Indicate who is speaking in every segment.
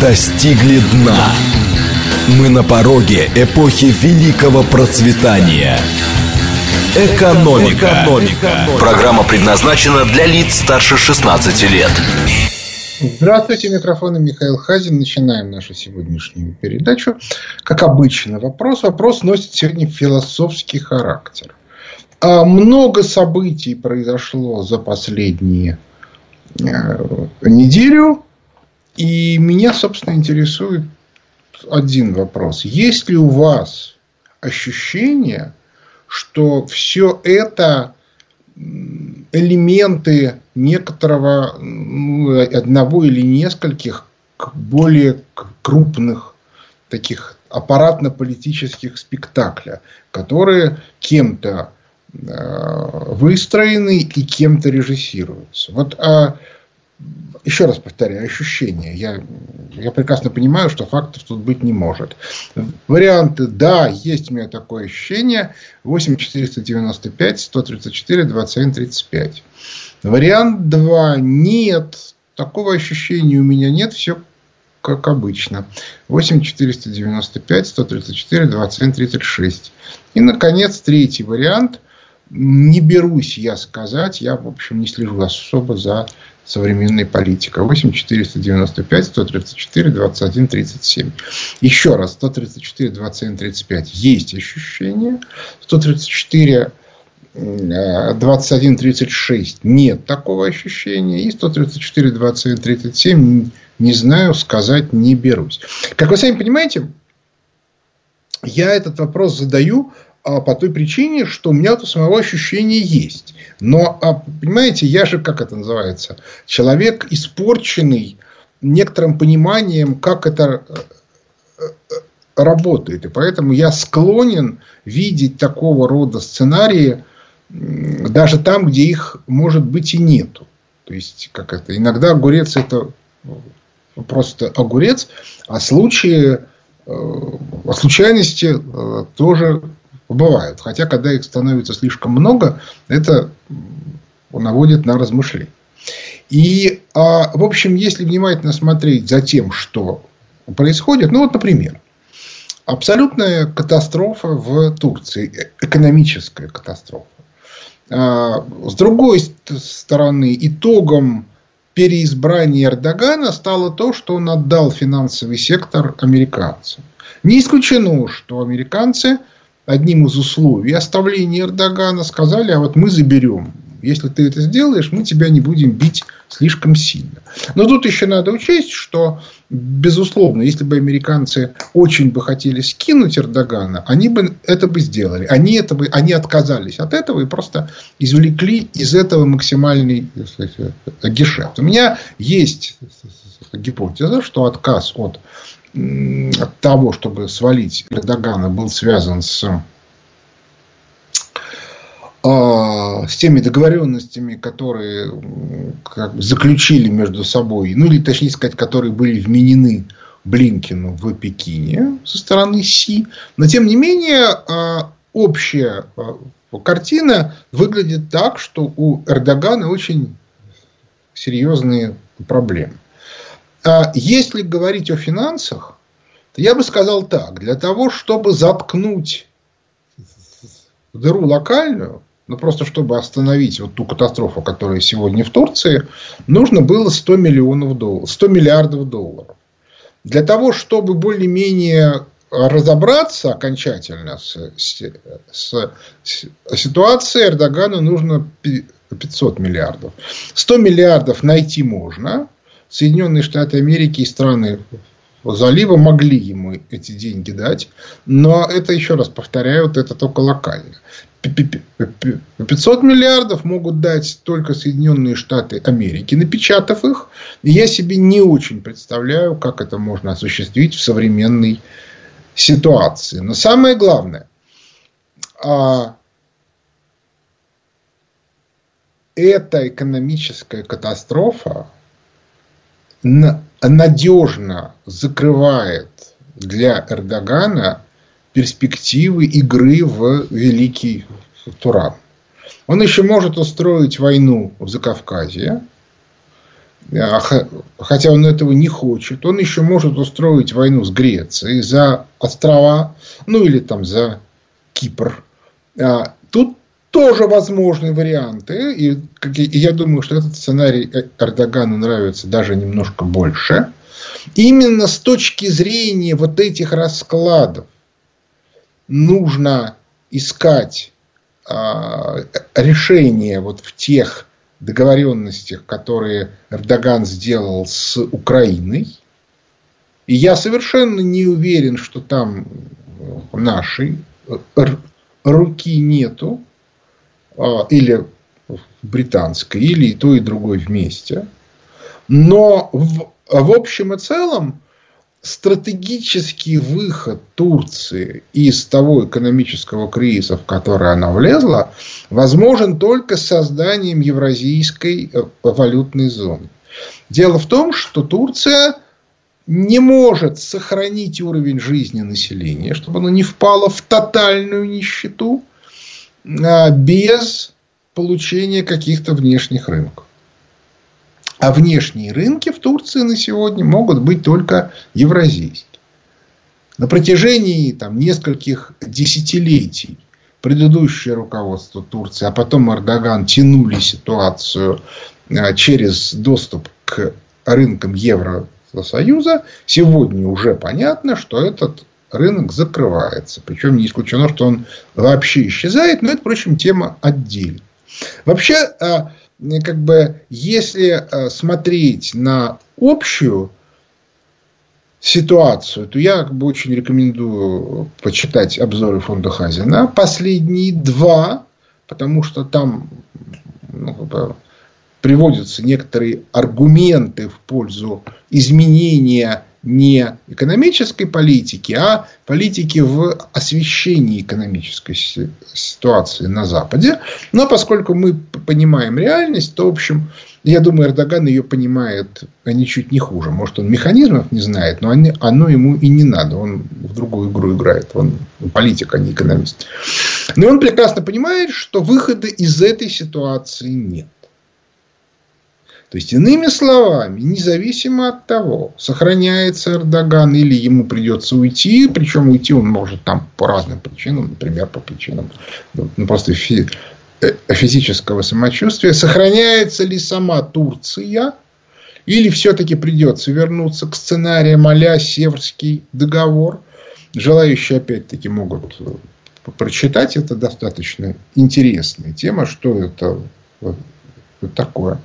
Speaker 1: достигли дна. Мы на пороге эпохи великого процветания. Экономика. Экономика. Программа предназначена для лиц старше 16 лет.
Speaker 2: Здравствуйте, микрофон Михаил Хазин. Начинаем нашу сегодняшнюю передачу. Как обычно, вопрос. Вопрос носит сегодня философский характер. А много событий произошло за последние э, неделю. И меня, собственно, интересует один вопрос. Есть ли у вас ощущение, что все это элементы некоторого, ну, одного или нескольких более крупных таких аппаратно-политических спектакля, которые кем-то э, выстроены и кем-то режиссируются. Вот а еще раз повторяю, ощущение. Я, я прекрасно понимаю, что фактов тут быть не может. Варианты, да, есть у меня такое ощущение. 8 495 134 21 35. Вариант 2. Нет, такого ощущения у меня нет. Все как обычно. 8 495 134 21 36. И, наконец, третий вариант. Не берусь я сказать, я, в общем, не слежу особо за современной политика. 8 495 134 21 37. Еще раз, 134 21 35 есть ощущение. 134 21 36 нет такого ощущения. И 134 21 37 не знаю, сказать не берусь. Как вы сами понимаете, я этот вопрос задаю а по той причине, что у меня это самого ощущение есть. Но, а, понимаете, я же, как это называется, человек испорченный некоторым пониманием, как это э, э, работает. И поэтому я склонен видеть такого рода сценарии даже там, где их, может быть, и нету. То есть, как это, иногда огурец это просто огурец, а случаи, а случайности тоже бывают. Хотя, когда их становится слишком много, это наводит на размышления. И, а, в общем, если внимательно смотреть за тем, что происходит, ну вот, например, абсолютная катастрофа в Турции, экономическая катастрофа. А, с другой стороны, итогом переизбрания Эрдогана стало то, что он отдал финансовый сектор американцам. Не исключено, что американцы – одним из условий оставления Эрдогана сказали, а вот мы заберем. Если ты это сделаешь, мы тебя не будем бить слишком сильно. Но тут еще надо учесть, что, безусловно, если бы американцы очень бы хотели скинуть Эрдогана, они бы это бы сделали. Они, это бы, они отказались от этого и просто извлекли из этого максимальный гешефт. У меня есть гипотеза, что отказ от от того, чтобы свалить Эрдогана, был связан с, а, с теми договоренностями, которые как, заключили между собой, ну или точнее сказать, которые были вменены Блинкину в Пекине со стороны Си. Но тем не менее, а, общая а, картина выглядит так, что у Эрдогана очень серьезные проблемы. А если говорить о финансах, то я бы сказал так. Для того, чтобы заткнуть дыру локальную, ну просто чтобы остановить вот ту катастрофу, которая сегодня в Турции, нужно было 100 миллионов долларов, 100 миллиардов долларов. Для того, чтобы более-менее разобраться окончательно с, с, с, с ситуацией, Эрдогану нужно 500 миллиардов. 100 миллиардов найти можно, Соединенные Штаты Америки и страны залива могли ему эти деньги дать, но это, еще раз повторяю, вот это только локально. 500 миллиардов могут дать только Соединенные Штаты Америки, напечатав их. Я себе не очень представляю, как это можно осуществить в современной ситуации. Но самое главное, а, эта экономическая катастрофа надежно закрывает для Эрдогана перспективы игры в Великий Туран. Он еще может устроить войну в Закавказье. а, хотя он этого не хочет, он еще может устроить войну с Грецией за острова, ну или там за Кипр. А, тут тоже возможны варианты, и я думаю, что этот сценарий Эрдогану нравится даже немножко больше. Именно с точки зрения вот этих раскладов нужно искать решение вот в тех договоренностях, которые Эрдоган сделал с Украиной. И я совершенно не уверен, что там нашей руки нету, а, или британской, или и то, и другой вместе. Но в, в общем и целом стратегический выход Турции из того экономического кризиса, в который она влезла, возможен только созданием евразийской э, валютной зоны. Дело в том, что Турция не может сохранить уровень жизни населения, чтобы оно не впало в тотальную нищету а, без получения каких-то внешних рынков. А внешние рынки в Турции на сегодня могут быть только евразийские. На протяжении там, нескольких десятилетий предыдущее руководство Турции, а потом Эрдоган тянули ситуацию а, через доступ к рынкам Евросоюза, сегодня уже понятно, что этот рынок закрывается. Причем не исключено, что он вообще исчезает, но это, впрочем, тема отдельная. Вообще, а, как бы, если э, смотреть на общую ситуацию, то я как бы, очень рекомендую почитать обзоры фонда Хазина. Последние два, потому что там ну, как бы, приводятся некоторые аргументы в пользу изменения не экономической политики, а политики в освещении экономической ситуации на Западе. Но поскольку мы понимаем реальность, то, в общем, я думаю, Эрдоган ее понимает ничуть не хуже. Может, он механизмов не знает, но оно ему и не надо. Он в другую игру играет. Он политик, а не экономист. Но он прекрасно понимает, что выхода из этой ситуации нет. То есть, иными словами, независимо от того, сохраняется Эрдоган или ему придется уйти, причем уйти он может там по разным причинам, например, по причинам ну, просто фи э, физического самочувствия, сохраняется ли сама Турция, или все-таки придется вернуться к сценариям а Северский договор. Желающие опять-таки могут э, прочитать. Это достаточно интересная тема, что это такое.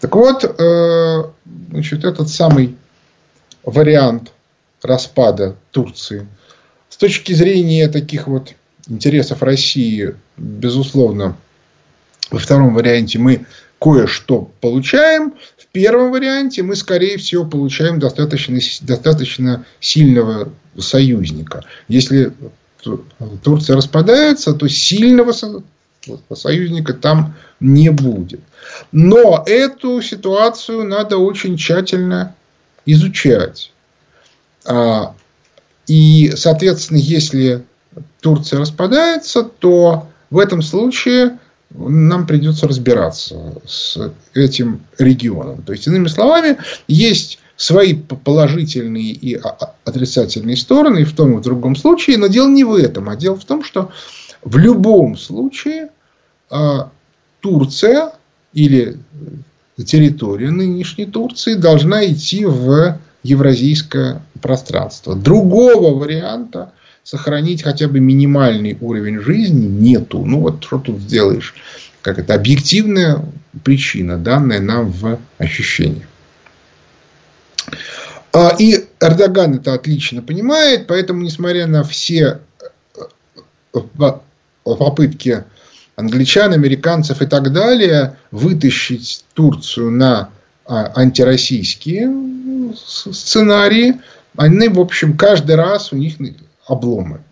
Speaker 2: Так вот, э, значит, этот самый вариант распада Турции с точки зрения таких вот интересов России, безусловно, во втором варианте мы кое-что получаем. В первом варианте мы, скорее всего, получаем достаточно, достаточно сильного союзника. Если Турция распадается, то сильного союзника там не будет. Но эту ситуацию надо очень тщательно изучать. А, и, соответственно, если Турция распадается, то в этом случае нам придется разбираться с этим регионом. То есть, иными словами, есть свои положительные и отрицательные стороны и в том и в другом случае, но дело не в этом, а дело в том, что в любом случае а, Турция или территория нынешней Турции должна идти в евразийское пространство. Другого варианта сохранить хотя бы минимальный уровень жизни нету. Ну вот что тут сделаешь? Как это объективная причина, данная нам в ощущении. А, и Эрдоган это отлично понимает, поэтому, несмотря на все э, попытки англичан, американцев и так далее вытащить Турцию на а, антироссийские сценарии, они, в общем, каждый раз у них обломы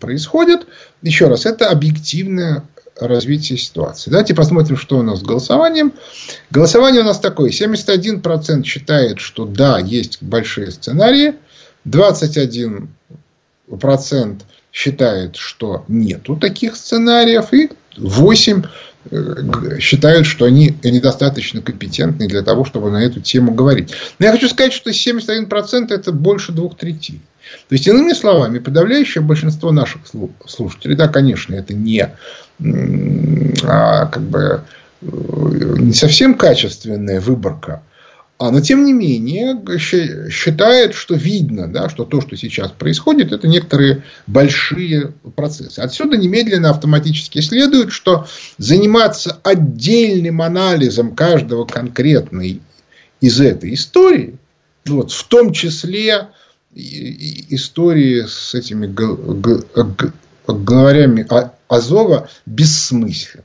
Speaker 2: происходят. Еще раз, это объективное развитие ситуации. Давайте посмотрим, что у нас с голосованием. Голосование у нас такое. 71% считает, что да, есть большие сценарии. 21% считает, что нету таких сценариев. И 8 э, считают, что они недостаточно компетентны для того, чтобы на эту тему говорить. Но я хочу сказать, что 71% это больше двух третей. То есть, иными словами, подавляющее большинство наших слушателей, да, конечно, это не, а, как бы, э, не совсем качественная выборка, а, но тем не менее считает, что видно, да, что то, что сейчас происходит, это некоторые большие процессы. Отсюда немедленно автоматически следует, что заниматься отдельным анализом каждого конкретной из этой истории, вот, в том числе истории с этими главарями Азова, бессмысленно.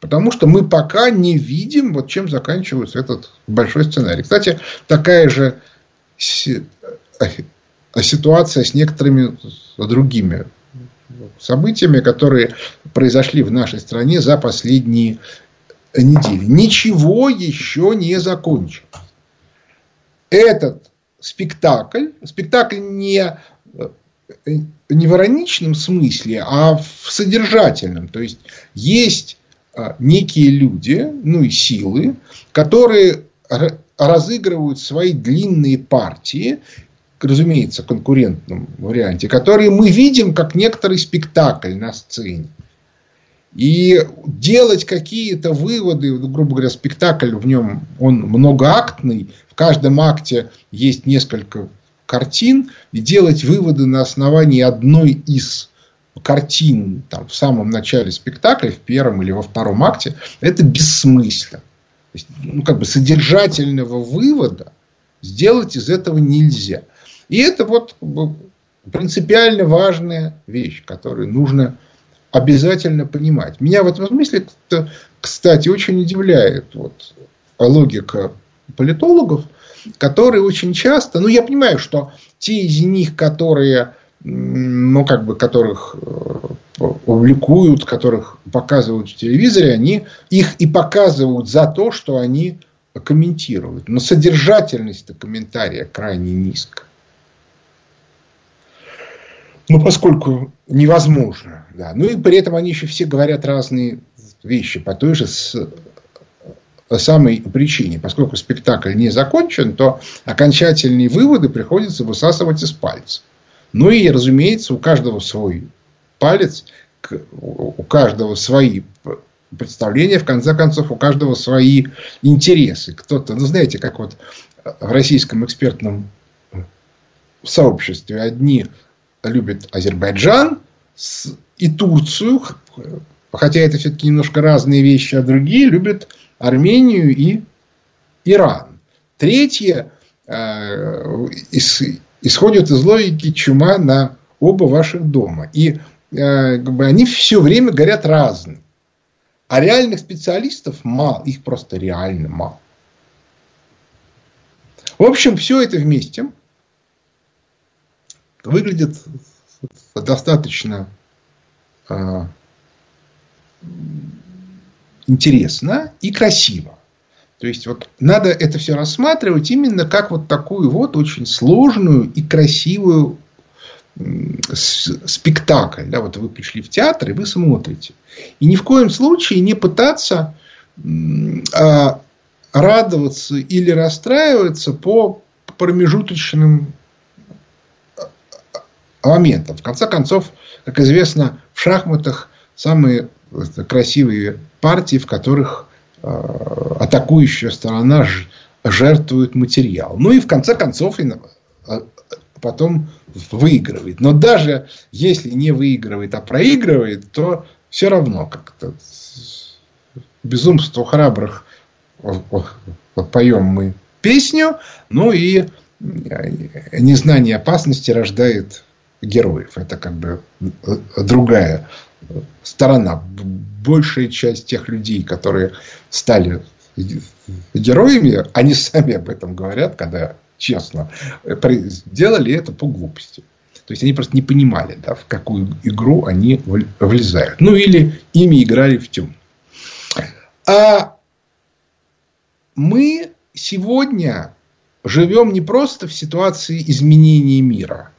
Speaker 2: Потому что мы пока не видим, вот чем заканчивается этот большой сценарий. Кстати, такая же ситуация с некоторыми другими событиями, которые произошли в нашей стране за последние недели. Ничего еще не закончилось. Этот спектакль, спектакль не, не в ироничном смысле, а в содержательном. То есть, есть некие люди, ну и силы, которые разыгрывают свои длинные партии, разумеется, конкурентном варианте, которые мы видим как некоторый спектакль на сцене. И делать какие-то выводы, ну, грубо говоря, спектакль в нем, он многоактный, в каждом акте есть несколько картин, и делать выводы на основании одной из картин там, в самом начале спектакля, в первом или во втором акте, это бессмысленно. То есть, ну, как бы содержательного вывода сделать из этого нельзя. И это вот принципиально важная вещь, которую нужно обязательно понимать. Меня в этом смысле, кстати, очень удивляет вот, логика политологов, которые очень часто, ну я понимаю, что те из них, которые ну, как бы, которых э, публикуют, которых показывают в телевизоре, они их и показывают за то, что они комментируют. Но содержательность комментария крайне низкая. Ну, поскольку невозможно. Да. Ну, и при этом они еще все говорят разные вещи по той же с самой причине. Поскольку спектакль не закончен, то окончательные выводы приходится высасывать из пальца. Ну и, разумеется, у каждого свой палец, у каждого свои представления, в конце концов, у каждого свои интересы. Кто-то, ну, знаете, как вот в российском экспертном сообществе одни любят Азербайджан и Турцию, хотя это все-таки немножко разные вещи, а другие любят Армению и Иран. Третье, э, из, исходит из логики чума на оба ваших дома. И э, как бы, они все время горят разным. А реальных специалистов мало. Их просто реально мало. В общем, все это вместе выглядит достаточно э, интересно и красиво. То есть, вот надо это все рассматривать именно как вот такую вот очень сложную и красивую спектакль. Да, вот вы пришли в театр и вы смотрите. И ни в коем случае не пытаться а, радоваться или расстраиваться по промежуточным а, моментам. В конце концов, как известно, в шахматах самые красивые партии, в которых Э, атакующая сторона жертвует материал. Ну и в конце концов э, потом выигрывает. Но даже если не выигрывает, а проигрывает, то все равно как-то безумство храбрых поем мы песню, ну и э, незнание опасности рождает героев. Это как бы другая сторона большая часть тех людей, которые стали героями, они сами об этом говорят, когда честно, делали это по глупости. То есть они просто не понимали, да, в какую игру они влезают. Ну или ими играли в тем. А мы сегодня живем не просто в ситуации изменения мира.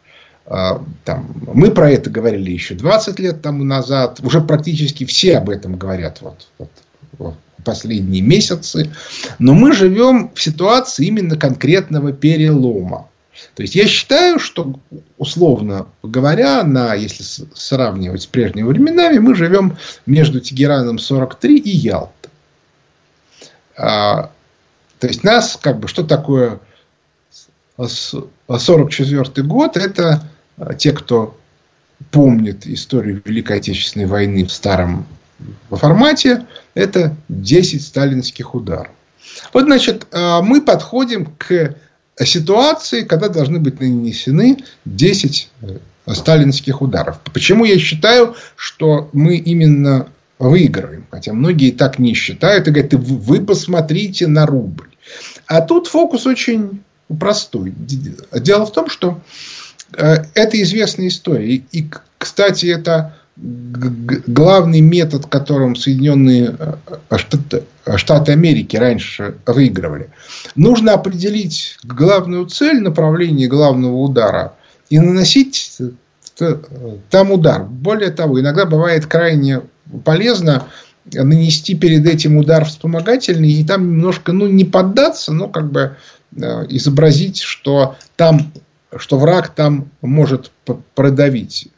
Speaker 2: А, там, мы про это говорили еще 20 лет тому назад. Уже практически все об этом говорят вот, вот, вот последние месяцы. Но мы живем в ситуации именно конкретного перелома. То есть я считаю, что условно говоря, на, если сравнивать с прежними временами, мы живем между Тегераном 43 и Ялта. А, то есть нас как бы что такое 44 год? Это те, кто помнит историю Великой Отечественной войны в старом формате, это 10 сталинских ударов. Вот, значит, а, мы подходим к ситуации, когда должны быть нанесены 10 э, сталинских ударов. Почему я считаю, что мы именно выигрываем? Хотя многие так не считают и говорят, вы посмотрите на рубль. А тут фокус очень простой. Дело в том, что это известная история. И, кстати, это главный метод, которым Соединенные э, Штаты, Штаты Америки раньше выигрывали. Нужно определить главную цель, направление главного удара и наносить там удар. Более того, иногда бывает крайне полезно нанести перед этим удар вспомогательный и там немножко, ну, не поддаться, но как бы э, изобразить, что там что враг там может продавить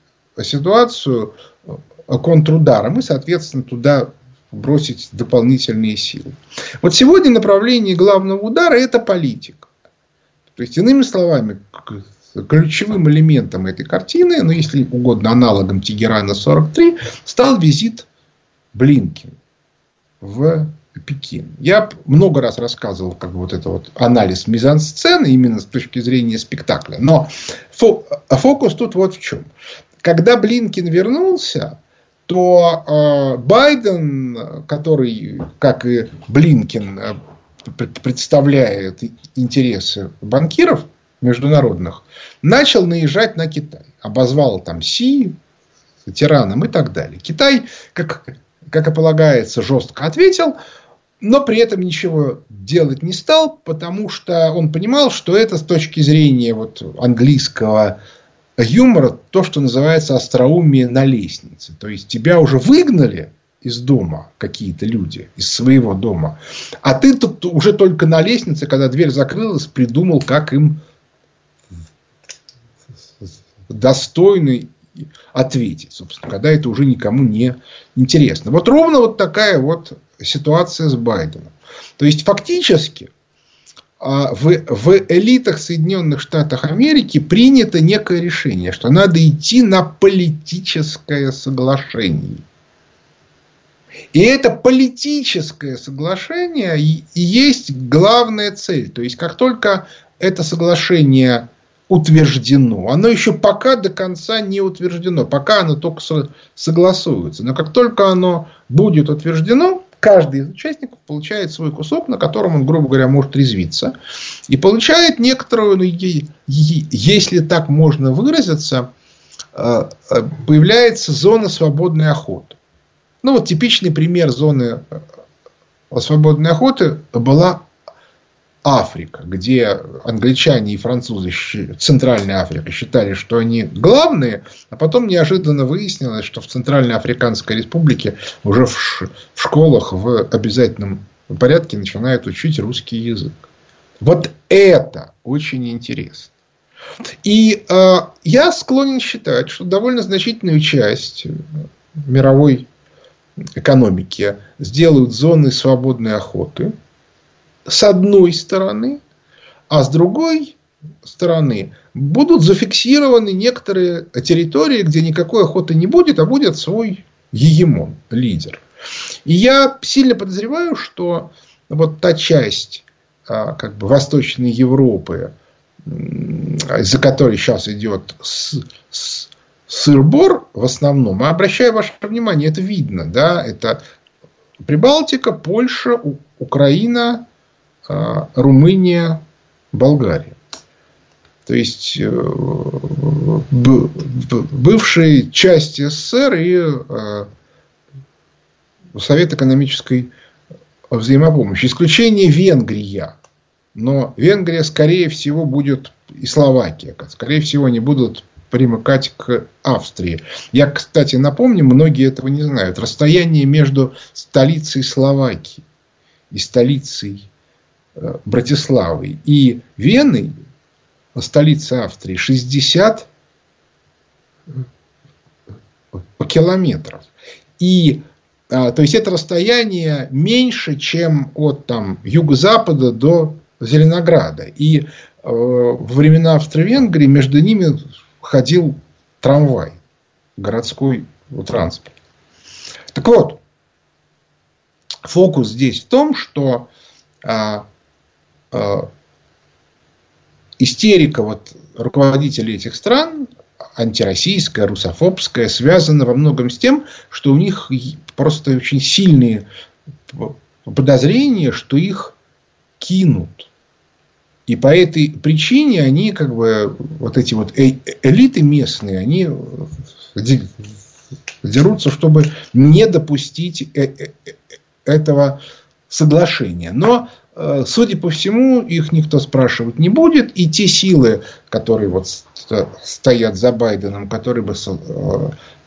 Speaker 2: ситуацию э, контрударом и, соответственно, туда бросить дополнительные силы. Вот сегодня направление главного удара – это политика. То есть, иными словами, ключевым элементом этой картины, ну, если угодно, аналогом Тегерана 43, стал визит Блинкин в Пекин. Я много раз рассказывал как вот это вот анализ мизансцены именно с точки зрения спектакля. Но фокус тут вот в чем. Когда Блинкин вернулся, то э, Байден, который, как и Блинкин, э, представляет интересы банкиров международных, начал наезжать на Китай. Обозвал там Си тираном и так далее. Китай, как, как и полагается, жестко ответил – но при этом ничего делать не стал, потому что он понимал, что это с точки зрения вот английского юмора то, что называется остроумие на лестнице. То есть тебя уже выгнали из дома какие-то люди, из своего дома, а ты тут уже только на лестнице, когда дверь закрылась, придумал, как им достойный ответить, собственно, когда это уже никому не интересно. Вот ровно вот такая вот ситуация с Байденом. То есть, фактически, а, в, в элитах Соединенных Штатов Америки принято некое решение, что надо идти на политическое соглашение. И это политическое соглашение и есть главная цель. То есть, как только это соглашение утверждено. Оно еще пока до конца не утверждено, пока оно только согласуется. Но как только оно будет утверждено, каждый из участников получает свой кусок, на котором он, грубо говоря, может резвиться. И получает некоторую, ну, если так можно выразиться, э, э, появляется зона свободной охоты. Ну, вот типичный пример зоны э, свободной охоты была Африка, где англичане и французы, Центральная Африка, считали, что они главные, а потом неожиданно выяснилось, что в Центральной Африканской Республике уже в, школах в обязательном порядке начинают учить русский язык. Вот это очень интересно. И э, я склонен считать, что довольно значительную часть мировой экономики сделают зоны свободной охоты – с одной стороны, а с другой стороны будут зафиксированы некоторые территории, где никакой охоты не будет, а будет свой егемон, лидер. И я сильно подозреваю, что вот та часть а, как бы Восточной Европы, из-за которой сейчас идет сыр-бор в основном, а обращаю ваше внимание, это видно, да, это Прибалтика, Польша, Украина, Румыния, Болгария. То есть э, бывшие части СССР и э, Совет экономической взаимопомощи. Исключение Венгрия. Но Венгрия, скорее всего, будет и Словакия. Скорее всего, они будут примыкать к Австрии. Я, кстати, напомню, многие этого не знают. Расстояние между столицей Словакии и столицей Братиславой и Веной, столицы Австрии, 60 километров. И то есть это расстояние меньше, чем от там, юго-запада до Зеленограда. И э, во времена Австро-Венгрии между ними ходил трамвай, городской транспорт. Так вот, фокус здесь в том, что а, истерика вот руководителей этих стран, антироссийская, русофобская, связана во многом с тем, что у них просто очень сильные подозрения, что их кинут. И по этой причине они, как бы, вот эти вот э, элиты местные, они дерутся, чтобы не допустить э, э, этого соглашения. Но, судя по всему, их никто спрашивать не будет. И те силы, которые вот стоят за Байденом, которые бы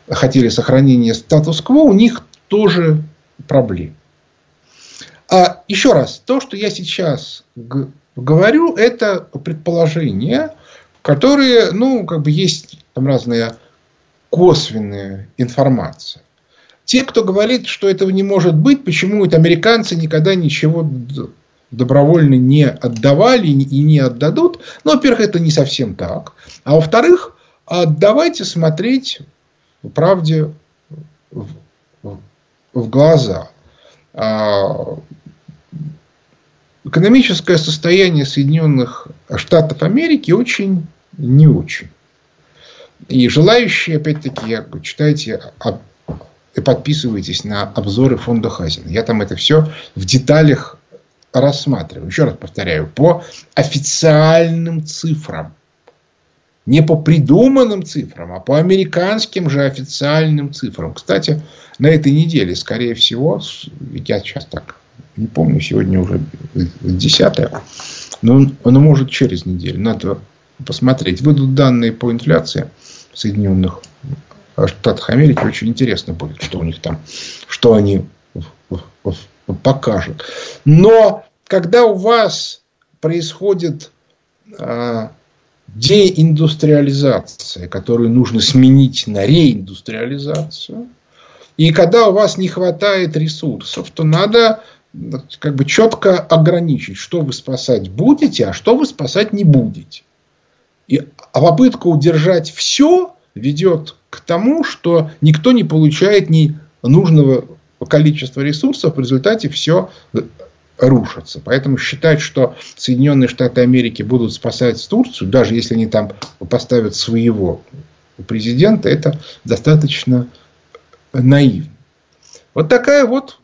Speaker 2: хотели сохранения статус-кво, у них тоже проблемы. А еще раз, то, что я сейчас говорю, это предположения, которые, ну, как бы есть там разная косвенная информация. Те, кто говорит, что этого не может быть, почему это американцы никогда ничего добровольно не отдавали и не отдадут. Ну, во-первых, это не совсем так. А во-вторых, давайте смотреть правде в, в глаза. А, экономическое состояние Соединенных Штатов Америки очень не очень. И желающие, опять-таки, читайте и подписывайтесь на обзоры фонда Хазина. Я там это все в деталях рассматриваю. Еще раз повторяю, по официальным цифрам. Не по придуманным цифрам, а по американским же официальным цифрам. Кстати, на этой неделе, скорее всего, я сейчас так не помню, сегодня уже десятое, но он, он может через неделю, надо посмотреть. Выйдут данные по инфляции в Соединенных Штатах Америки, очень интересно будет, что у них там, что они покажут. Но когда у вас происходит а, деиндустриализация, которую нужно сменить на реиндустриализацию, и когда у вас не хватает ресурсов, то надо как бы четко ограничить, что вы спасать будете, а что вы спасать не будете. И, а попытка удержать все ведет к тому, что никто не получает ни нужного количества ресурсов, в результате все рушится. Поэтому считать, что Соединенные Штаты Америки будут спасать Турцию, даже если они там поставят своего президента, это достаточно наивно. Вот такая вот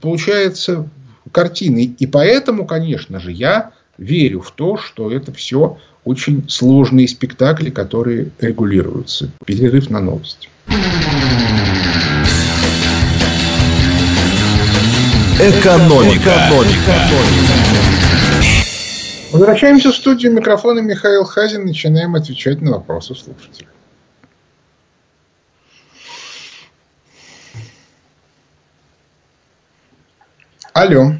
Speaker 2: получается картина. И поэтому, конечно же, я верю в то, что это все очень сложные спектакли, которые регулируются. Перерыв на новости.
Speaker 1: Экономика. Экономика.
Speaker 2: Возвращаемся в студию микрофона Михаил Хазин. Начинаем отвечать на вопросы слушателей. Алло.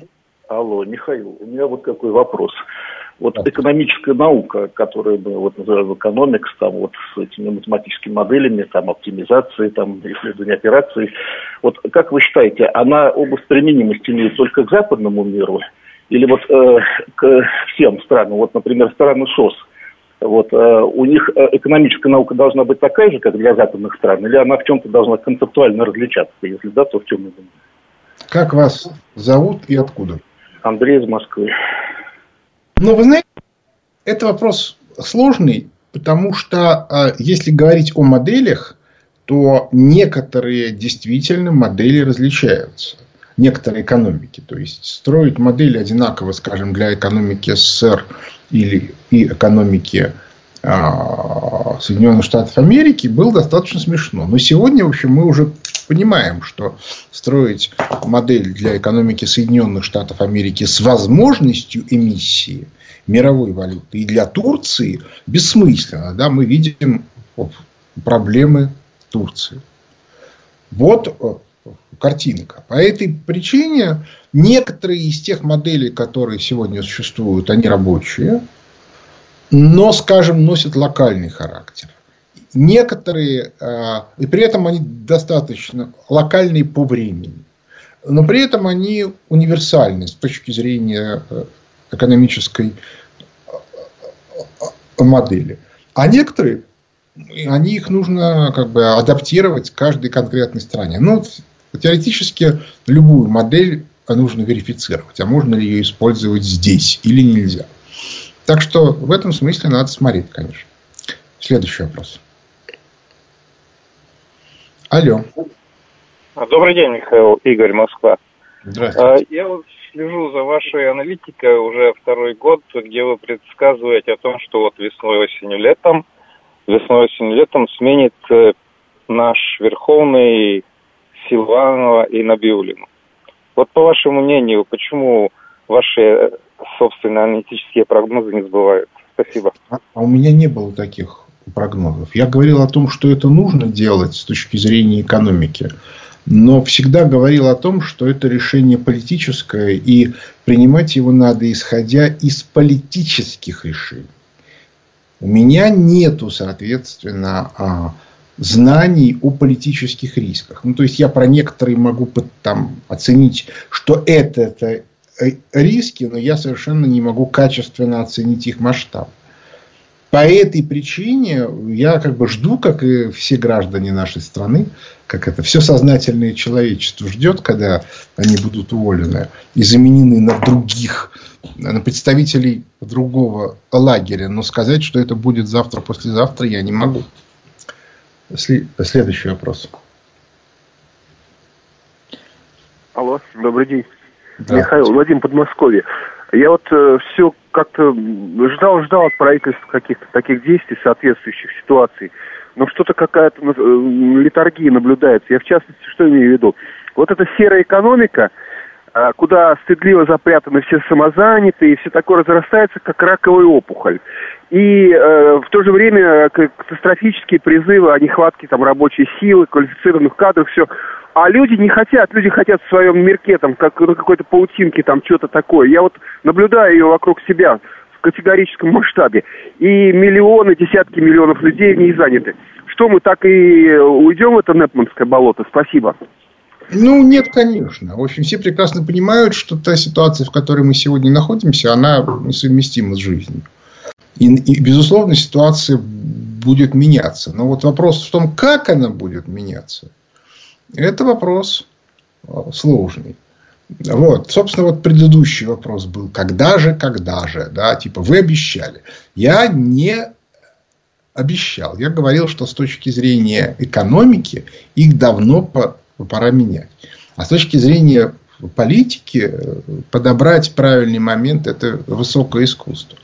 Speaker 3: Алло, Михаил, у меня вот какой вопрос. Вот экономическая наука, которую мы вот называем экономикс, там вот с этими математическими моделями, там оптимизацией, там исследование операций, вот как вы считаете, она область применимости имеет только к западному миру или вот э, к всем странам, вот, например, страны ШОС, вот, э, у них э, экономическая наука должна быть такая же, как для западных стран, или она в чем-то должна концептуально различаться, если да, то в чем именно?
Speaker 2: Как вас зовут и откуда?
Speaker 3: Андрей из Москвы.
Speaker 2: Ну, вы знаете, это вопрос сложный, потому что а, если говорить о моделях, то некоторые действительно модели различаются. Некоторые экономики. То есть строить модели одинаково, скажем, для экономики СССР или и экономики Соединенных Штатов Америки, было достаточно смешно. Но сегодня, в общем, мы уже понимаем, что строить модель для экономики Соединенных Штатов Америки с возможностью эмиссии мировой валюты и для Турции бессмысленно. Да? Мы видим проблемы Турции. Вот э, картинка. По этой причине некоторые из тех моделей, которые сегодня существуют, они рабочие, но, скажем, носят локальный характер. Некоторые, э, и при этом они достаточно локальные по времени, но при этом они универсальны с точки зрения э, экономической модели. А некоторые они их нужно как бы адаптировать каждой конкретной стране. Ну, теоретически любую модель нужно верифицировать, а можно ли ее использовать здесь или нельзя. Так что в этом смысле надо смотреть, конечно. Следующий вопрос. Алло.
Speaker 4: Добрый день, Михаил. Игорь, Москва. Здравствуйте. А, я вот слежу за вашей аналитикой уже второй год, где вы предсказываете о том, что вот весной, осенью, летом – весной, осенью, летом сменит э, наш Верховный Силванова и Набиулину. Вот по вашему мнению, почему ваши собственные аналитические прогнозы не сбываются? Спасибо.
Speaker 2: А, а у меня не было таких прогнозов. Я говорил о том, что это нужно делать с точки зрения экономики. Но всегда говорил о том, что это решение политическое, и принимать его надо, исходя из политических решений. У меня нету, соответственно, а, знаний о политических рисках. Ну, то есть, я про некоторые могу там, оценить, что это, это риски, но я совершенно не могу качественно оценить их масштаб. По этой причине я как бы жду, как и все граждане нашей страны, как это все сознательное человечество ждет, когда они будут уволены и заменены на других на представителей другого лагеря, но сказать, что это будет завтра, послезавтра, я не могу. Следующий вопрос.
Speaker 5: Алло, добрый день. Михаил, Владимир Подмосковье. Я вот э, все как-то ждал, ждал от правительства каких-то таких действий, соответствующих ситуаций. Но что-то какая-то э, литургия наблюдается. Я в частности, что имею в виду? Вот эта серая экономика, а, куда стыдливо запрятаны все самозанятые, все такое разрастается, как раковая опухоль. И э, в то же время катастрофические призывы о нехватке там, рабочей силы, квалифицированных кадров, все. А люди не хотят, люди хотят в своем мирке, там, как на какой-то паутинке, там, что-то такое. Я вот наблюдаю ее вокруг себя в категорическом масштабе. И миллионы, десятки миллионов людей не заняты. Что мы так и уйдем в это Непманское болото? Спасибо.
Speaker 2: Ну, нет, конечно. В общем, все прекрасно понимают, что та ситуация, в которой мы сегодня находимся, она несовместима с жизнью. И, и безусловно, ситуация будет меняться. Но вот вопрос в том, как она будет меняться, это вопрос э, сложный. Вот, собственно, вот предыдущий вопрос был, когда же, когда же, да, типа, вы обещали. Я не обещал. Я говорил, что с точки зрения экономики их давно пора менять. А с точки зрения политики подобрать правильный момент – это высокое искусство.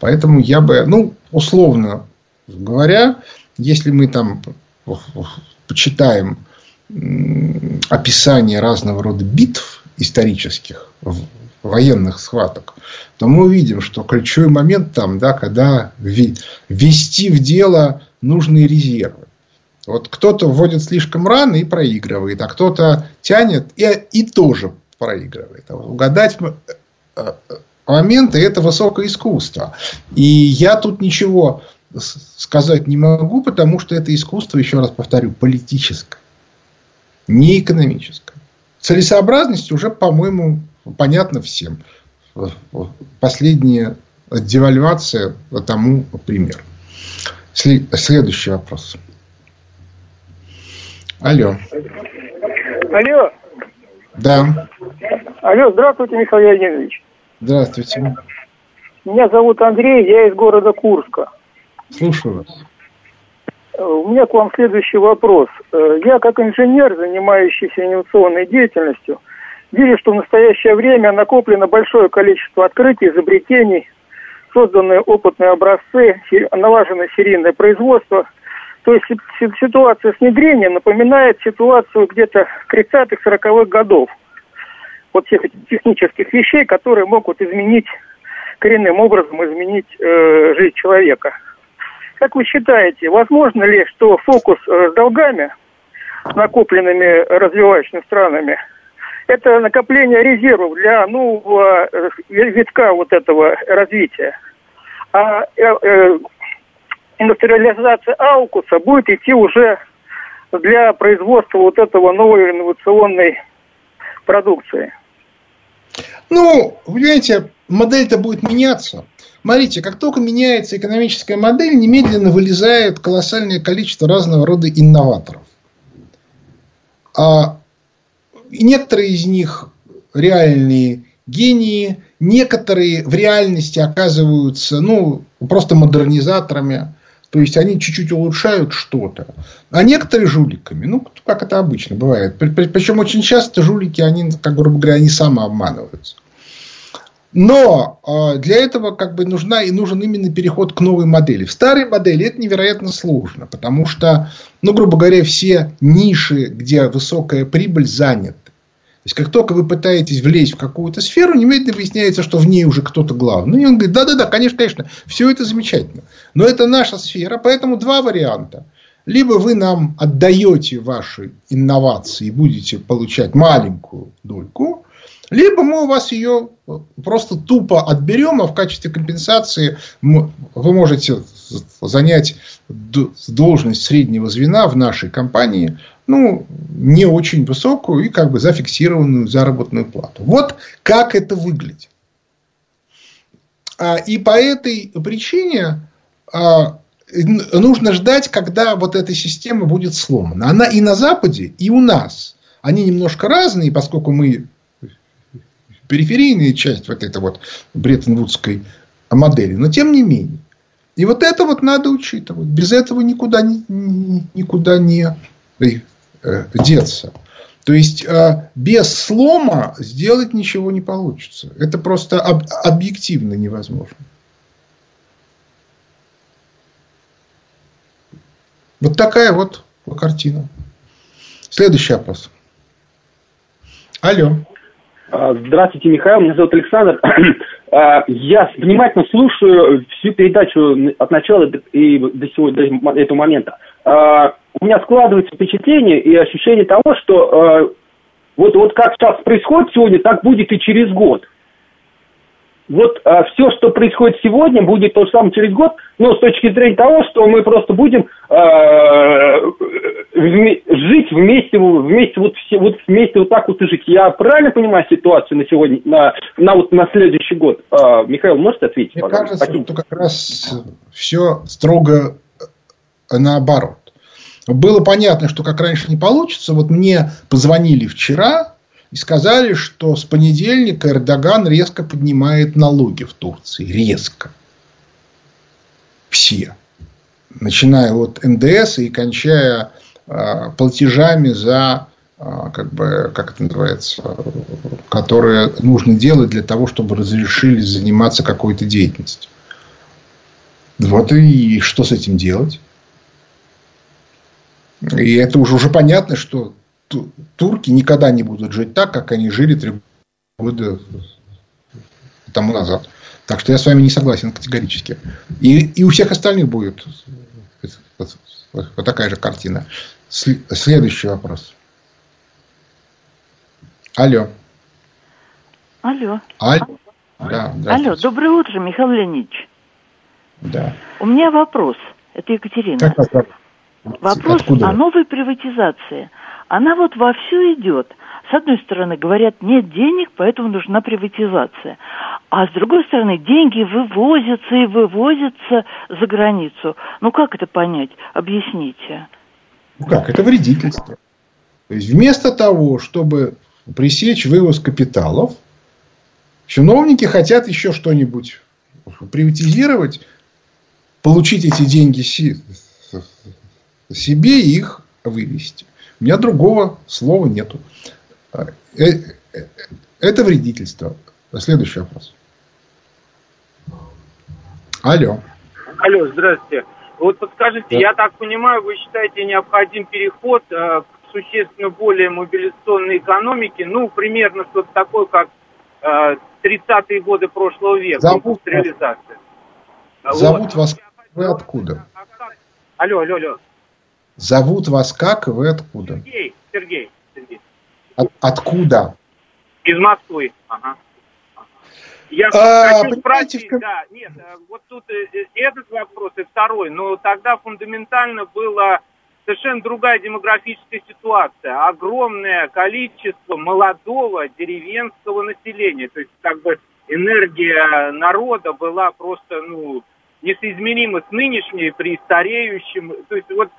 Speaker 2: Поэтому я бы, ну, условно говоря, если мы там почитаем описание разного рода битв исторических, военных схваток, то мы увидим, что ключевой момент там, да, когда ввести в дело нужные резервы. Вот кто-то вводит слишком рано и проигрывает, а кто-то тянет и, и тоже проигрывает. А угадать э, э, моменты – это высокое искусство. И я тут ничего сказать не могу, потому что это искусство, еще раз повторю, политическое, не экономическое. Целесообразность уже, по-моему, понятна всем. Последняя девальвация тому пример. Следующий вопрос. Алло.
Speaker 6: Алло.
Speaker 2: Да.
Speaker 6: Алло, здравствуйте, Михаил Леонидович.
Speaker 2: Здравствуйте.
Speaker 6: Меня зовут Андрей, я из города Курска.
Speaker 2: Слушаю вас.
Speaker 6: Э, у меня к вам следующий вопрос. Э, я как инженер, занимающийся инновационной деятельностью, вижу, что в настоящее время накоплено большое количество открытий, изобретений, созданы опытные образцы, налажено серийное производство. То есть ситуация с внедрением напоминает ситуацию где-то 30-х, 40-х годов. Вот всех этих технических вещей, которые могут изменить, коренным образом изменить э, жизнь человека. Как вы считаете, возможно ли, что фокус э, с долгами, накопленными развивающими странами, это накопление резервов для нового э, витка вот этого развития. А э, индустриализация Аукуса будет идти уже для производства вот этого новой инновационной продукции.
Speaker 2: Ну, понимаете, модель-то будет меняться. Смотрите, как только меняется экономическая модель, немедленно вылезает колоссальное количество разного рода инноваторов. А некоторые из них реальные гении, некоторые в реальности оказываются ну, просто модернизаторами. То есть они чуть-чуть улучшают что-то. А некоторые жуликами. Ну, как это обычно бывает. Причем очень часто жулики, они, как грубо говоря, они самообманываются. Но э, для этого как бы нужна и нужен именно переход к новой модели. В старой модели это невероятно сложно, потому что, ну, грубо говоря, все ниши, где высокая прибыль, заняты. То есть, как только вы пытаетесь влезть в какую-то сферу, немедленно выясняется, что в ней уже кто-то главный. И он говорит, да-да-да, конечно, конечно, все это замечательно. Но это наша сфера, поэтому два варианта. Либо вы нам отдаете ваши инновации и будете получать маленькую дольку, либо мы у вас ее просто тупо отберем, а в качестве компенсации вы можете занять должность среднего звена в нашей компании, ну, не очень высокую и как бы зафиксированную заработную плату. Вот как это выглядит. А, и по этой причине а, нужно ждать, когда вот эта система будет сломана. Она и на Западе, и у нас. Они немножко разные, поскольку мы периферийная часть вот этой вот Бреттон-Вудской модели. Но тем не менее. И вот это вот надо учитывать. Без этого никуда не, никуда не э, деться. То есть, э, без слома сделать ничего не получится. Это просто об, объективно невозможно. Вот такая вот картина. Следующий вопрос. Алло.
Speaker 7: А, здравствуйте, Михаил. Меня зовут Александр. А, я внимательно слушаю всю передачу от начала и до, сегодня, до этого момента. А, у меня складывается впечатление и ощущение того, что вот, вот как сейчас происходит сегодня, так будет и через год вот а, все, что происходит сегодня, будет то же самое через год, но с точки зрения того, что мы просто будем а, вме- жить вместе, вместе вот все, вот вместе вот так вот и жить. Я правильно понимаю ситуацию на сегодня, на, на вот на следующий год? А, Михаил, можете ответить?
Speaker 2: Мне пожалуйста? кажется, что как раз все строго наоборот. Было понятно, что как раньше не получится. Вот мне позвонили вчера, и сказали, что с понедельника Эрдоган резко поднимает налоги в Турции. Резко. Все. Начиная от НДС и кончая э, платежами за э, как бы, как это называется, которые нужно делать для того, чтобы разрешили заниматься какой-то деятельностью. Вот и что с этим делать? И это уже, уже понятно, что турки никогда не будут жить так, как они жили три года тому назад. Так что я с вами не согласен категорически. И, и у всех остальных будет вот, вот такая же картина. Следующий вопрос. Алло.
Speaker 8: Алло.
Speaker 2: Алло.
Speaker 8: Да, Алло, доброе утро, Михаил Леонидович.
Speaker 2: Да.
Speaker 8: У меня вопрос. Это Екатерина. Как, Вопрос Откуда? о новой приватизации она вот вовсю идет. С одной стороны, говорят, нет денег, поэтому нужна приватизация. А с другой стороны, деньги вывозятся и вывозятся за границу. Ну, как это понять? Объясните.
Speaker 2: Ну, как? Это вредительство. То есть, вместо того, чтобы пресечь вывоз капиталов, чиновники хотят еще что-нибудь приватизировать, получить эти деньги себе и их вывести. У меня другого слова нету. Э, э, это вредительство. Следующий вопрос. Алло.
Speaker 9: Алло, здравствуйте. Вот подскажите, да. я так понимаю, вы считаете необходим переход э, к существенно более мобилизационной экономике, ну, примерно что-то такое, как э, 30-е годы прошлого века,
Speaker 2: Зовут, индустриализация. Зовут вот. вас вы откуда?
Speaker 9: Алло, алло, алло.
Speaker 2: Зовут вас как, вы откуда?
Speaker 9: Сергей, Сергей, Сергей.
Speaker 2: От, откуда?
Speaker 9: Из Москвы, ага. Я а, хочу спросить, как... да, нет, э, вот тут э, этот вопрос и второй, но тогда фундаментально была совершенно другая демографическая ситуация. Огромное количество молодого деревенского населения. То есть, как бы, энергия народа была просто, ну, несоизмеримо с нынешней при стареющем. То есть, вот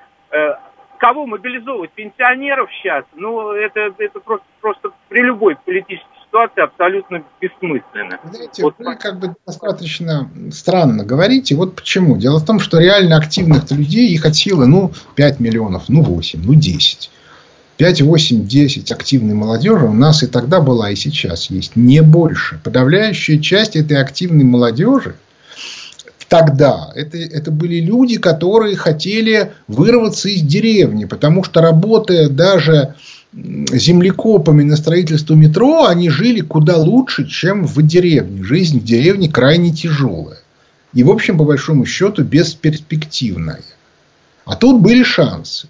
Speaker 9: кого мобилизовывать? Пенсионеров сейчас? Ну, это, это просто, просто при любой политической ситуации абсолютно бессмысленно.
Speaker 2: Знаете, вот вы как бы достаточно странно говорите. Вот почему. Дело в том, что реально активных людей, их от силы, ну, 5 миллионов, ну, 8, ну, 10. 5, 8, 10 активной молодежи у нас и тогда была, и сейчас есть. Не больше. Подавляющая часть этой активной молодежи тогда это, это были люди, которые хотели вырваться из деревни, потому что работая даже землекопами на строительство метро, они жили куда лучше, чем в деревне. Жизнь в деревне крайне тяжелая. И, в общем, по большому счету, бесперспективная. А тут были шансы.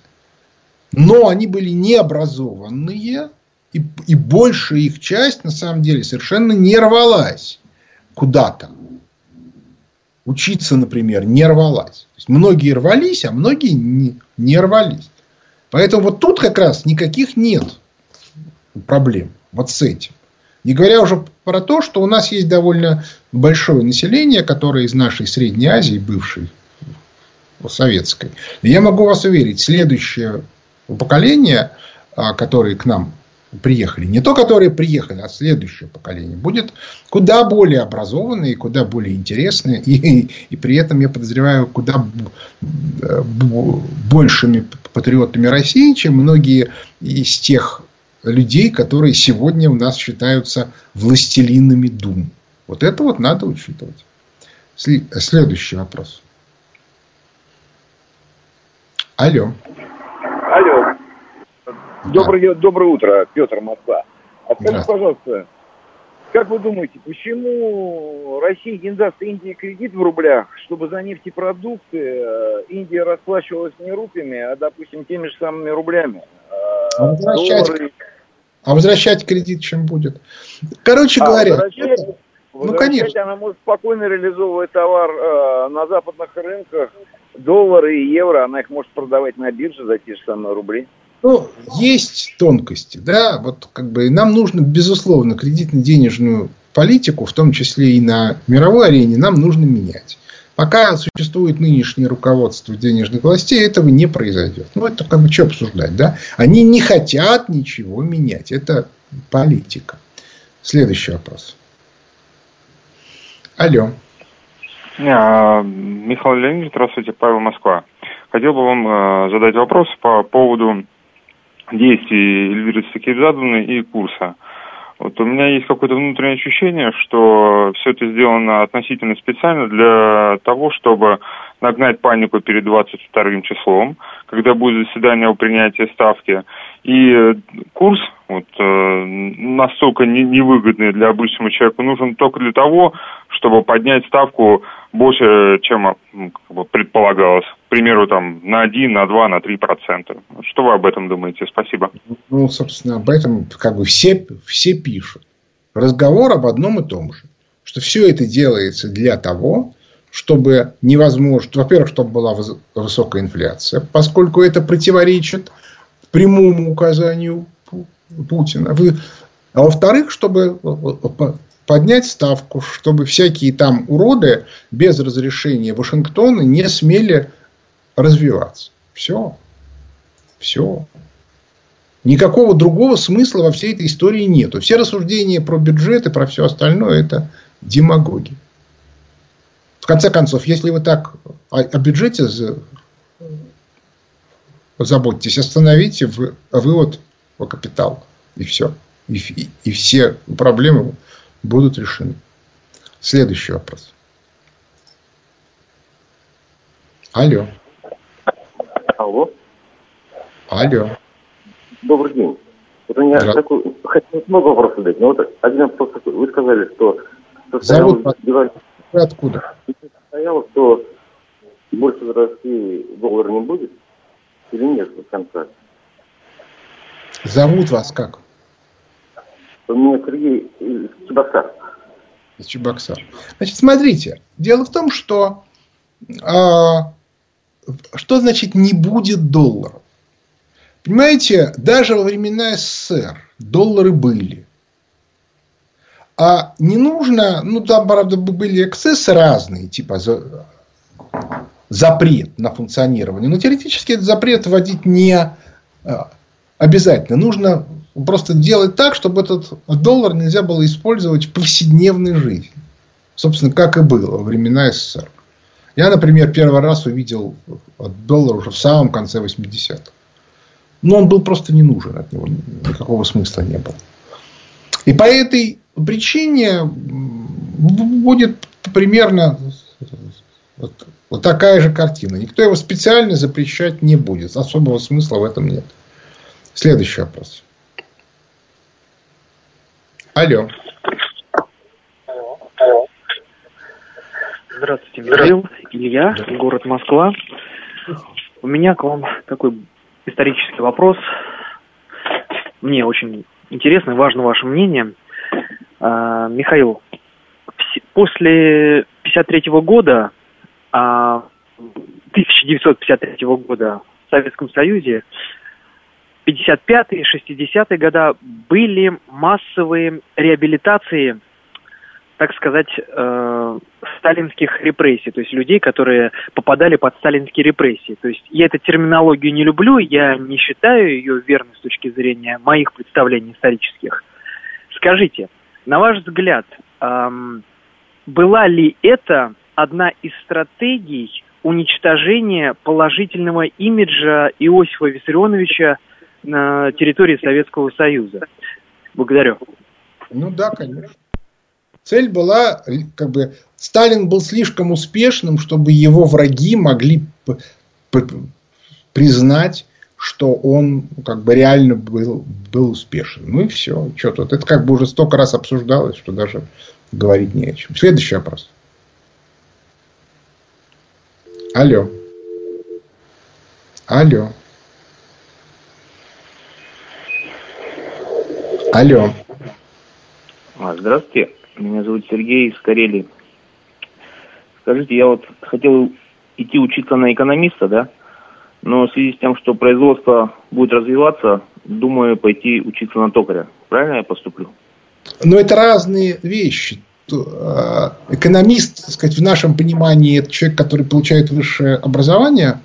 Speaker 2: Но они были необразованные, и, и большая их часть, на самом деле, совершенно не рвалась куда-то. Учиться, например, не рвалась. То есть, многие рвались, а многие не, не рвались. Поэтому вот тут как раз никаких нет проблем вот с этим. Не говоря уже про то, что у нас есть довольно большое население, которое из нашей Средней Азии, бывшей советской. Я могу вас уверить, следующее поколение, а, которые к нам приехали, не то, которые приехали, а следующее поколение, будет куда более образованное и куда более интересное. И, и при этом, я подозреваю, куда большими патриотами России, чем многие из тех людей, которые сегодня у нас считаются властелинами дум. Вот это вот надо учитывать. Следующий вопрос. Алло.
Speaker 10: Доброе, доброе утро, Петр Москва. А скажите, пожалуйста, как вы думаете, почему Россия не даст Индии кредит в рублях, чтобы за нефтепродукты э, Индия расплачивалась не рупиями, а, допустим, теми же самыми рублями?
Speaker 2: А возвращать, доллары... а возвращать кредит чем будет? Короче а, говоря... Возвращать, это...
Speaker 10: ну, конечно. она может спокойно реализовывать товар э, на западных рынках, доллары и евро, она их может продавать на бирже за те же самые рубли.
Speaker 2: Ну, есть тонкости, да, вот как бы нам нужно, безусловно, кредитно-денежную политику, в том числе и на мировой арене, нам нужно менять. Пока существует нынешнее руководство денежных властей, этого не произойдет. Ну, это как бы что обсуждать, да? Они не хотят ничего менять. Это политика. Следующий вопрос. Алло.
Speaker 11: А, Михаил Леонидович, здравствуйте, Павел Москва. Хотел бы вам э, задать вопрос по поводу действий Эльвиры Сакирзадовны и курса. Вот у меня есть какое-то внутреннее ощущение, что все это сделано относительно специально для того, чтобы нагнать панику перед 22 числом, когда будет заседание о принятии ставки. И курс вот, э, настолько не, невыгодный для обычного человека нужен только для того, чтобы поднять ставку больше, чем как бы, предполагалось. Примеру, там, на 1, на 2, на 3 процента. Что вы об этом думаете? Спасибо.
Speaker 2: Ну, собственно, об этом как бы все, все пишут. Разговор об одном и том же. Что все это делается для того, чтобы невозможно, во-первых, чтобы была высокая инфляция, поскольку это противоречит прямому указанию Путина. А во-вторых, чтобы поднять ставку, чтобы всякие там уроды без разрешения Вашингтона не смели развиваться. Все. Все. Никакого другого смысла во всей этой истории нету. Все рассуждения про бюджет и про все остальное это демагогия. В конце концов, если вы так о, о бюджете заботитесь, остановите вывод по капиталу. И все. И, и, и все проблемы будут решены. Следующий вопрос. Алло.
Speaker 12: Алло.
Speaker 2: Алло.
Speaker 12: Добрый день. Вот у меня такой, хотел много вопросов задать, но вот один вопрос такой. Вы сказали, что
Speaker 2: Зовут Вы откуда?
Speaker 12: Состоялось, что больше в России доллар не будет или нет до конца?
Speaker 2: Зовут вас как?
Speaker 12: У меня Сергей из Чебоксар.
Speaker 2: Из Чебоксар. Значит, смотрите. Дело в том, что а, что значит не будет долларов? Понимаете, даже во времена СССР доллары были. А не нужно, ну там, правда, были эксцессы разные, типа за, запрет на функционирование. Но теоретически этот запрет вводить не а, обязательно. Нужно просто делать так, чтобы этот доллар нельзя было использовать в повседневной жизни. Собственно, как и было во времена СССР. Я, например, первый раз увидел доллар уже в самом конце 80-х. Но он был просто не нужен, от него никакого смысла не было. И по этой причине будет примерно вот, такая же картина. Никто его специально запрещать не будет. Особого смысла в этом нет. Следующий вопрос. Алло.
Speaker 13: Здравствуйте, Михаил, Илья, город Москва. У меня к вам такой исторический вопрос. Мне очень интересно и важно ваше мнение. А, Михаил, после 53 года, 1953 а, года в Советском Союзе 55-е, 60-е годы были массовые реабилитации, так сказать, э, сталинских репрессий, то есть людей, которые попадали под сталинские репрессии. То есть я эту терминологию не люблю, я не считаю ее верной с точки зрения моих представлений исторических. Скажите, на ваш взгляд, эм, была ли это одна из стратегий уничтожения положительного имиджа Иосифа Виссарионовича на территории Советского Союза. Благодарю.
Speaker 2: Ну да, конечно. Цель была, как бы, Сталин был слишком успешным, чтобы его враги могли признать, что он как бы реально был, был успешен. Ну и все. Что тут? Это как бы уже столько раз обсуждалось, что даже говорить не о чем. Следующий вопрос. Алло. Алло. Алло.
Speaker 14: А, здравствуйте, меня зовут Сергей из Карелии. Скажите, я вот хотел идти учиться на экономиста, да? Но в связи с тем, что производство будет развиваться, думаю пойти учиться на токаря. Правильно я поступлю?
Speaker 2: Но это разные вещи. А, экономист, так сказать, в нашем понимании, это человек, который получает высшее образование,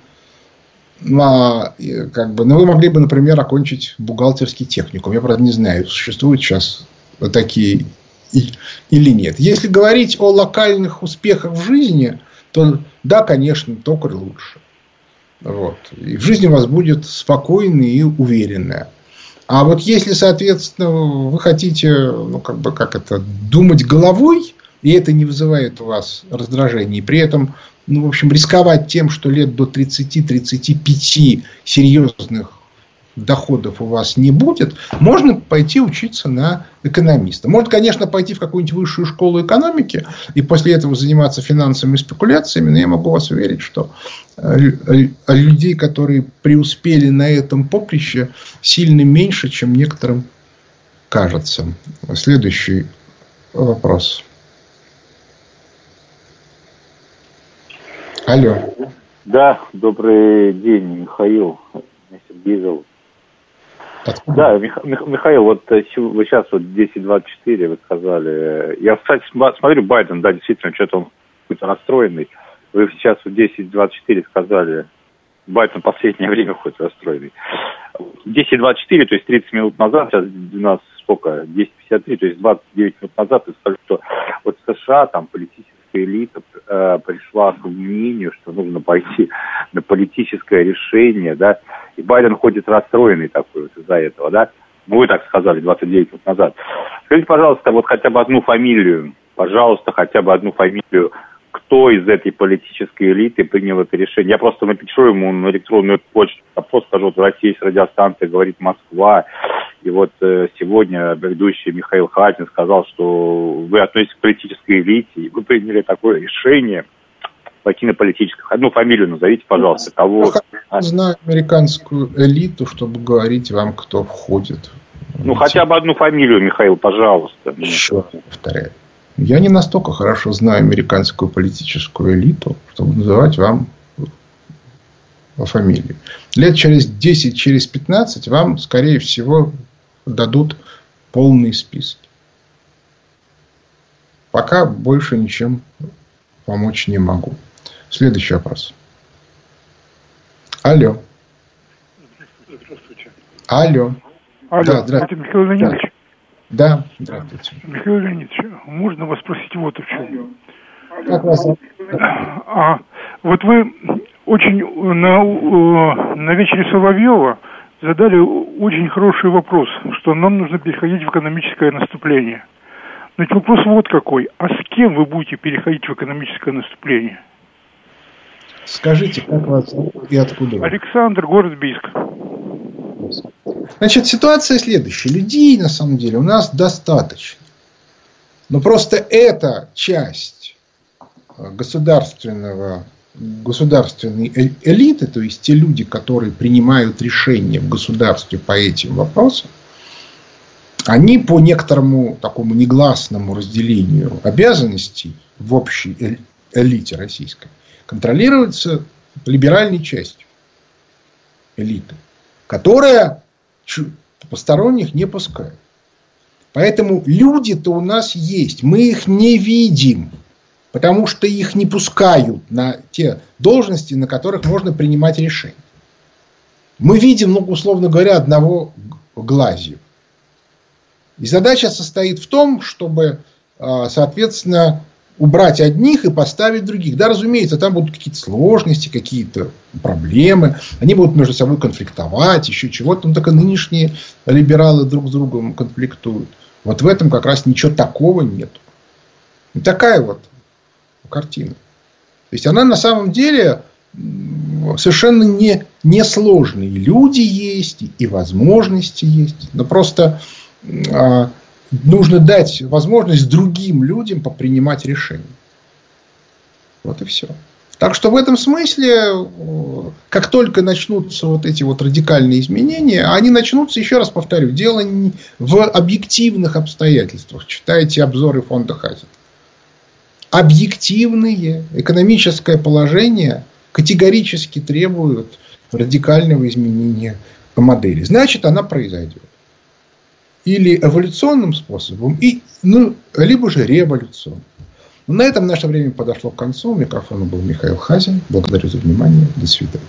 Speaker 2: на, как бы, ну, вы могли бы, например, окончить бухгалтерский техникум. Я, правда, не знаю, существуют сейчас такие или нет. Если говорить о локальных успехах в жизни, то да, конечно, токарь лучше. Вот. И в жизни у вас будет спокойная и уверенная. А вот если, соответственно, вы хотите, ну, как бы, как это, думать головой, и это не вызывает у вас раздражения, и при этом ну, в общем, рисковать тем, что лет до 30-35 серьезных доходов у вас не будет, можно пойти учиться на экономиста. Можно, конечно, пойти в какую-нибудь высшую школу экономики и после этого заниматься финансовыми спекуляциями, но я могу вас уверить, что э, людей, которые преуспели на этом поприще, сильно меньше, чем некоторым кажется. Следующий вопрос. Алло.
Speaker 15: Да, добрый день, Михаил. Меня Сергей зовут. Откуда? Да, Мих, Михаил, вот э, вы сейчас вот 10.24 вы сказали. Я, кстати, смотрю, Байден, да, действительно, что-то он какой-то расстроенный. Вы сейчас вот 10.24 сказали, Байден в последнее время хоть расстроенный. 10.24, то есть 30 минут назад, сейчас 12, сколько, 10.53, то есть 29 минут назад вы сказали, что вот США там политически политическая элита э, пришла к мнению, что нужно пойти на политическое решение, да, и Байден ходит расстроенный такой вот из-за этого, да, ну, вы так сказали 29 лет назад. Скажите, пожалуйста, вот хотя бы одну фамилию, пожалуйста, хотя бы одну фамилию, кто из этой политической элиты принял это решение. Я просто напишу ему на электронную почту, просто скажу, вот в России есть радиостанция, говорит Москва, и вот э, сегодня ведущий Михаил Хатин сказал, что вы относитесь к политической элите, и вы приняли такое решение политическое. Одну фамилию назовите, пожалуйста, кого...
Speaker 2: Я знаю американскую элиту, чтобы говорить вам, кто входит.
Speaker 15: Ну, хотя бы одну фамилию, Михаил, пожалуйста.
Speaker 2: Еще раз повторяю. Я не настолько хорошо знаю американскую политическую элиту, чтобы называть вам фамилию. Лет через 10, через 15 вам, скорее всего, дадут полный список. Пока больше ничем помочь не могу. Следующий вопрос. Алло.
Speaker 16: Здравствуйте.
Speaker 2: Алло.
Speaker 16: Алло, да, здравствуйте. Михаил Леонидович.
Speaker 2: Да, здравствуйте.
Speaker 16: Михаил Леонидович, можно вас спросить вот о чем? Как вас А, вот вы очень на, на вечере Соловьева задали очень хороший вопрос, что нам нужно переходить в экономическое наступление. Но ведь вопрос вот какой. А с кем вы будете переходить в экономическое наступление?
Speaker 2: Скажите, как вас и откуда?
Speaker 16: Александр, город Бийск.
Speaker 2: Значит, ситуация следующая. Людей, на самом деле, у нас достаточно. Но просто эта часть государственного, государственной э, элиты, то есть те люди, которые принимают решения в государстве по этим вопросам, они по некоторому такому негласному разделению обязанностей в общей элите российской контролируются либеральной частью элиты, которая посторонних не пускает. Поэтому люди-то у нас есть, мы их не видим, потому что их не пускают на те должности, на которых можно принимать решения. Мы видим, ну, условно говоря, одного глазью. И задача состоит в том, чтобы, а, соответственно, убрать одних и поставить других. Да, разумеется, там будут какие-то сложности, какие-то проблемы. Они будут между собой конфликтовать, еще чего-то. Ну, только нынешние либералы друг с другом конфликтуют. Вот в этом как раз ничего такого нет. И такая вот картина. То есть она на самом деле совершенно не, не сложные. Люди есть, и возможности есть. Но просто а, нужно дать возможность другим людям попринимать решения. Вот и все. Так что в этом смысле, как только начнутся вот эти вот радикальные изменения, они начнутся, еще раз повторю, дело в объективных обстоятельствах. Читайте обзоры фонда Хазин. Объективные экономическое положение категорически требуют радикального изменения модели. Значит, она произойдет или эволюционным способом, и, ну, либо же революционным. На этом наше время подошло к концу. У микрофона был Михаил Хазин. Благодарю за внимание. До свидания.